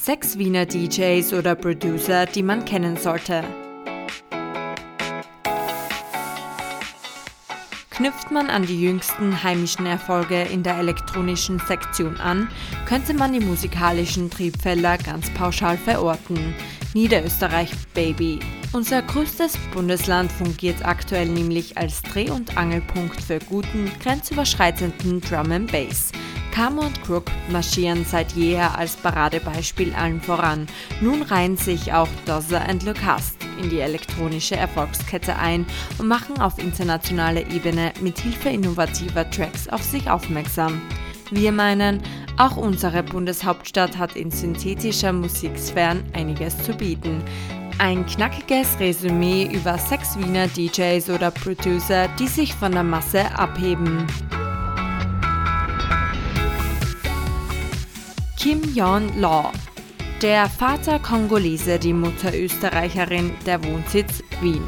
Sechs Wiener DJs oder Producer, die man kennen sollte. Knüpft man an die jüngsten heimischen Erfolge in der elektronischen Sektion an, könnte man die musikalischen Triebfelder ganz pauschal verorten. Niederösterreich Baby. Unser größtes Bundesland fungiert aktuell nämlich als Dreh- und Angelpunkt für guten, grenzüberschreitenden Drum and Bass. Kamo und Crook marschieren seit jeher als Paradebeispiel allen voran. Nun reihen sich auch Dozer and Lucast in die elektronische Erfolgskette ein und machen auf internationaler Ebene mit Hilfe innovativer Tracks auf sich aufmerksam. Wir meinen, auch unsere Bundeshauptstadt hat in synthetischer Musiksphären einiges zu bieten. Ein knackiges Resümee über sechs Wiener DJs oder Producer, die sich von der Masse abheben. Kim Yeon-law. Der Vater Kongolese, die Mutter Österreicherin, der Wohnsitz Wien.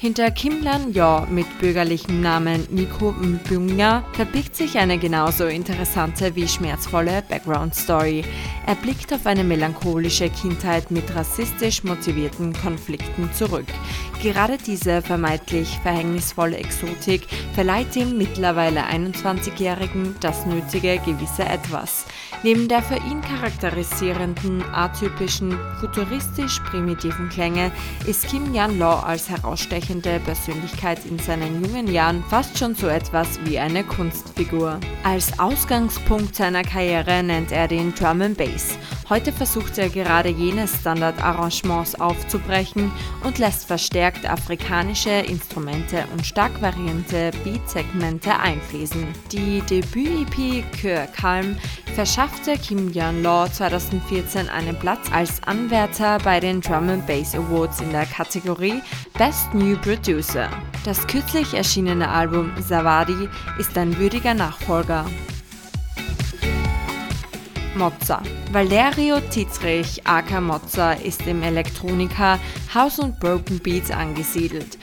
Hinter Kim Lan-yo mit bürgerlichem Namen Nico Mbunga verbirgt sich eine genauso interessante wie schmerzvolle Background-Story. Er blickt auf eine melancholische Kindheit mit rassistisch motivierten Konflikten zurück. Gerade diese vermeintlich verhängnisvolle Exotik verleiht dem mittlerweile 21-Jährigen das nötige gewisse Etwas. Neben der für ihn charakterisierenden, atypischen, futuristisch primitiven Klänge ist Kim Yan-law als herausstechende Persönlichkeit in seinen jungen Jahren fast schon so etwas wie eine Kunstfigur. Als Ausgangspunkt seiner Karriere nennt er den Drum and Bass. Heute versucht er gerade jene Standardarrangements aufzubrechen und lässt verstärkt afrikanische Instrumente und stark variante Beat-Segmente einfließen. Die Debüt-EP Kör Calm verschaffte Kim Yeon-law 2014 einen Platz als Anwärter bei den Drum Bass Awards in der Kategorie Best New Producer. Das kürzlich erschienene Album Savadi ist ein würdiger Nachfolger. Mozza. Valerio Titrich aka Mozza ist im Elektronika, House und Broken Beats angesiedelt.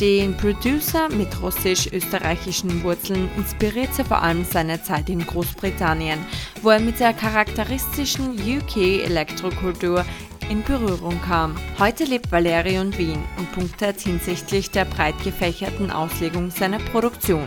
Den Producer mit russisch-österreichischen Wurzeln inspirierte vor allem seine Zeit in Großbritannien, wo er mit der charakteristischen UK-Elektrokultur in Berührung kam. Heute lebt Valerio in Wien und punktet hinsichtlich der breit gefächerten Auslegung seiner Produktion.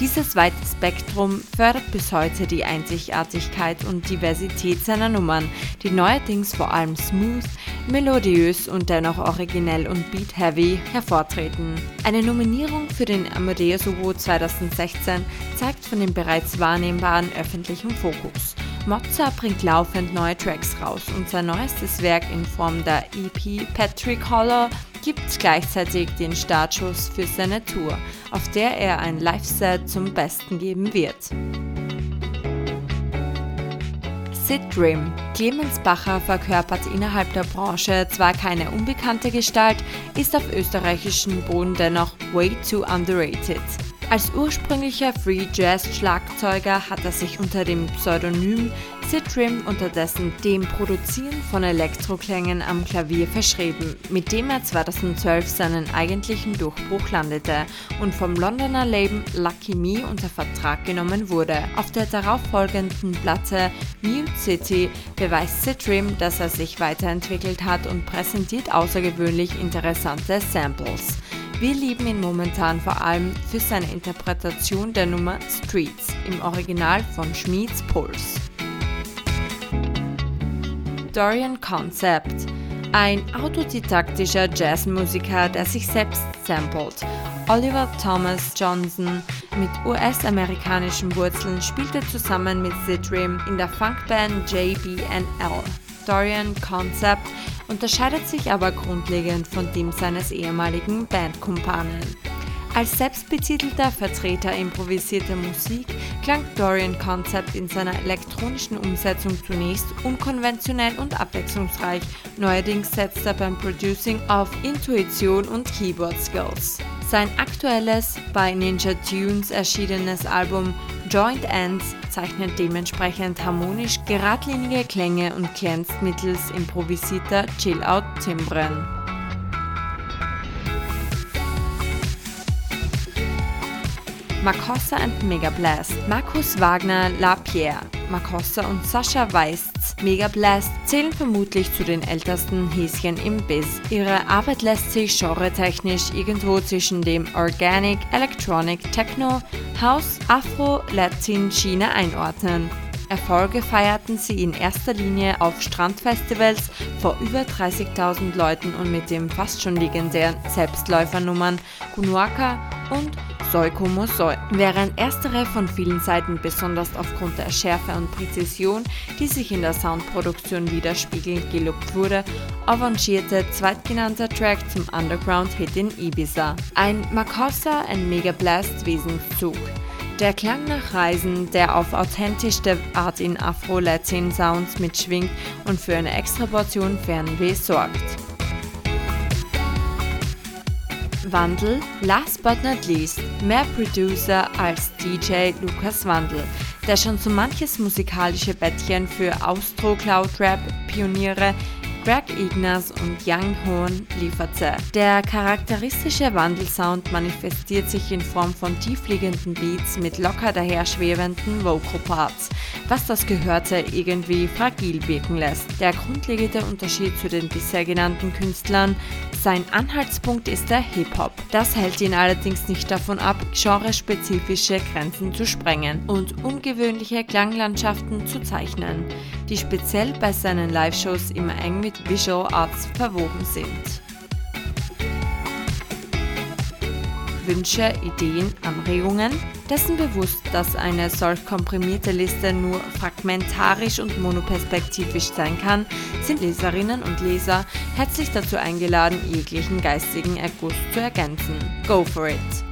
Dieses weite Spektrum fördert bis heute die Einzigartigkeit und Diversität seiner Nummern, die neuerdings vor allem smooth, melodiös und dennoch originell und beat-heavy hervortreten. Eine Nominierung für den Amadeus Award 2016 zeigt von dem bereits wahrnehmbaren öffentlichen Fokus. Mozart bringt laufend neue Tracks raus und sein neuestes Werk in Form der EP Patrick Holler gibt gleichzeitig den Startschuss für seine Tour, auf der er ein Live-Set zum Besten geben wird. Sid Dream. Clemens Bacher verkörpert innerhalb der Branche zwar keine unbekannte Gestalt, ist auf österreichischem Boden dennoch way too underrated. Als ursprünglicher Free Jazz Schlagzeuger hat er sich unter dem Pseudonym Citrim unterdessen dem Produzieren von Elektroklängen am Klavier verschrieben, mit dem er 2012 seinen eigentlichen Durchbruch landete und vom Londoner Label Lucky Me unter Vertrag genommen wurde. Auf der darauffolgenden Platte Mute City beweist Citrim, dass er sich weiterentwickelt hat und präsentiert außergewöhnlich interessante Samples. Wir lieben ihn momentan vor allem für seine Interpretation der Nummer Streets im Original von Schmieds Puls. Dorian Concept ein autodidaktischer Jazzmusiker, der sich selbst samplet. Oliver Thomas Johnson mit US-amerikanischen Wurzeln spielte zusammen mit Zitrim in der Funkband JBNL. Dorian Concept unterscheidet sich aber grundlegend von dem seines ehemaligen Bandkumpanen. Als selbstbetitelter Vertreter improvisierter Musik klang Dorian Concept in seiner elektronischen Umsetzung zunächst unkonventionell und abwechslungsreich, neuerdings setzt er beim Producing auf Intuition und Keyboard Skills. Sein aktuelles, bei Ninja Tunes erschienenes Album Joint Ends zeichnet dementsprechend harmonisch geradlinige Klänge und glänzt mittels improvisierter Chill-Out-Timbren. Makossa and Mega Blast, Markus Wagner La Pierre, Makossa und Sascha Weists Mega Blast zählen vermutlich zu den ältesten Häschen im Biz. Ihre Arbeit lässt sich genretechnisch irgendwo zwischen dem Organic, Electronic, Techno, House, Afro, Latin, China einordnen. Erfolge feierten sie in erster Linie auf Strandfestivals vor über 30.000 Leuten und mit dem fast schon legendären Selbstläufernummern Kunuaka und Soi como Soi. Während erstere von vielen Seiten besonders aufgrund der Schärfe und Präzision, die sich in der Soundproduktion widerspiegeln, gelobt wurde, avancierte zweitgenannter Track zum Underground-Hit in Ibiza. Ein Makossa and Mega Blast Wesenszug. Der Klang nach Reisen, der auf authentischste Art in Afro-Latin-Sounds mitschwingt und für eine extra Portion Fernweh sorgt. Wandel, last but not least, mehr Producer als DJ Lukas Wandel, der schon so manches musikalische Bettchen für Austro Cloud Rap Pioniere Greg Ignaz und Young Horn lieferte. Der charakteristische Wandelsound manifestiert sich in Form von tiefliegenden Beats mit locker daherschwebenden Vocal Parts, was das Gehörte irgendwie fragil wirken lässt. Der grundlegende Unterschied zu den bisher genannten Künstlern sein Anhaltspunkt ist der Hip-Hop. Das hält ihn allerdings nicht davon ab, genrespezifische Grenzen zu sprengen und ungewöhnliche Klanglandschaften zu zeichnen, die speziell bei seinen Live-Shows immer eng mit Visual Arts verwoben sind. Wünsche, Ideen, Anregungen? Dessen bewusst, dass eine solch komprimierte Liste nur fragmentarisch und monoperspektivisch sein kann, sind Leserinnen und Leser herzlich dazu eingeladen, jeglichen geistigen Erguss zu ergänzen. Go for it!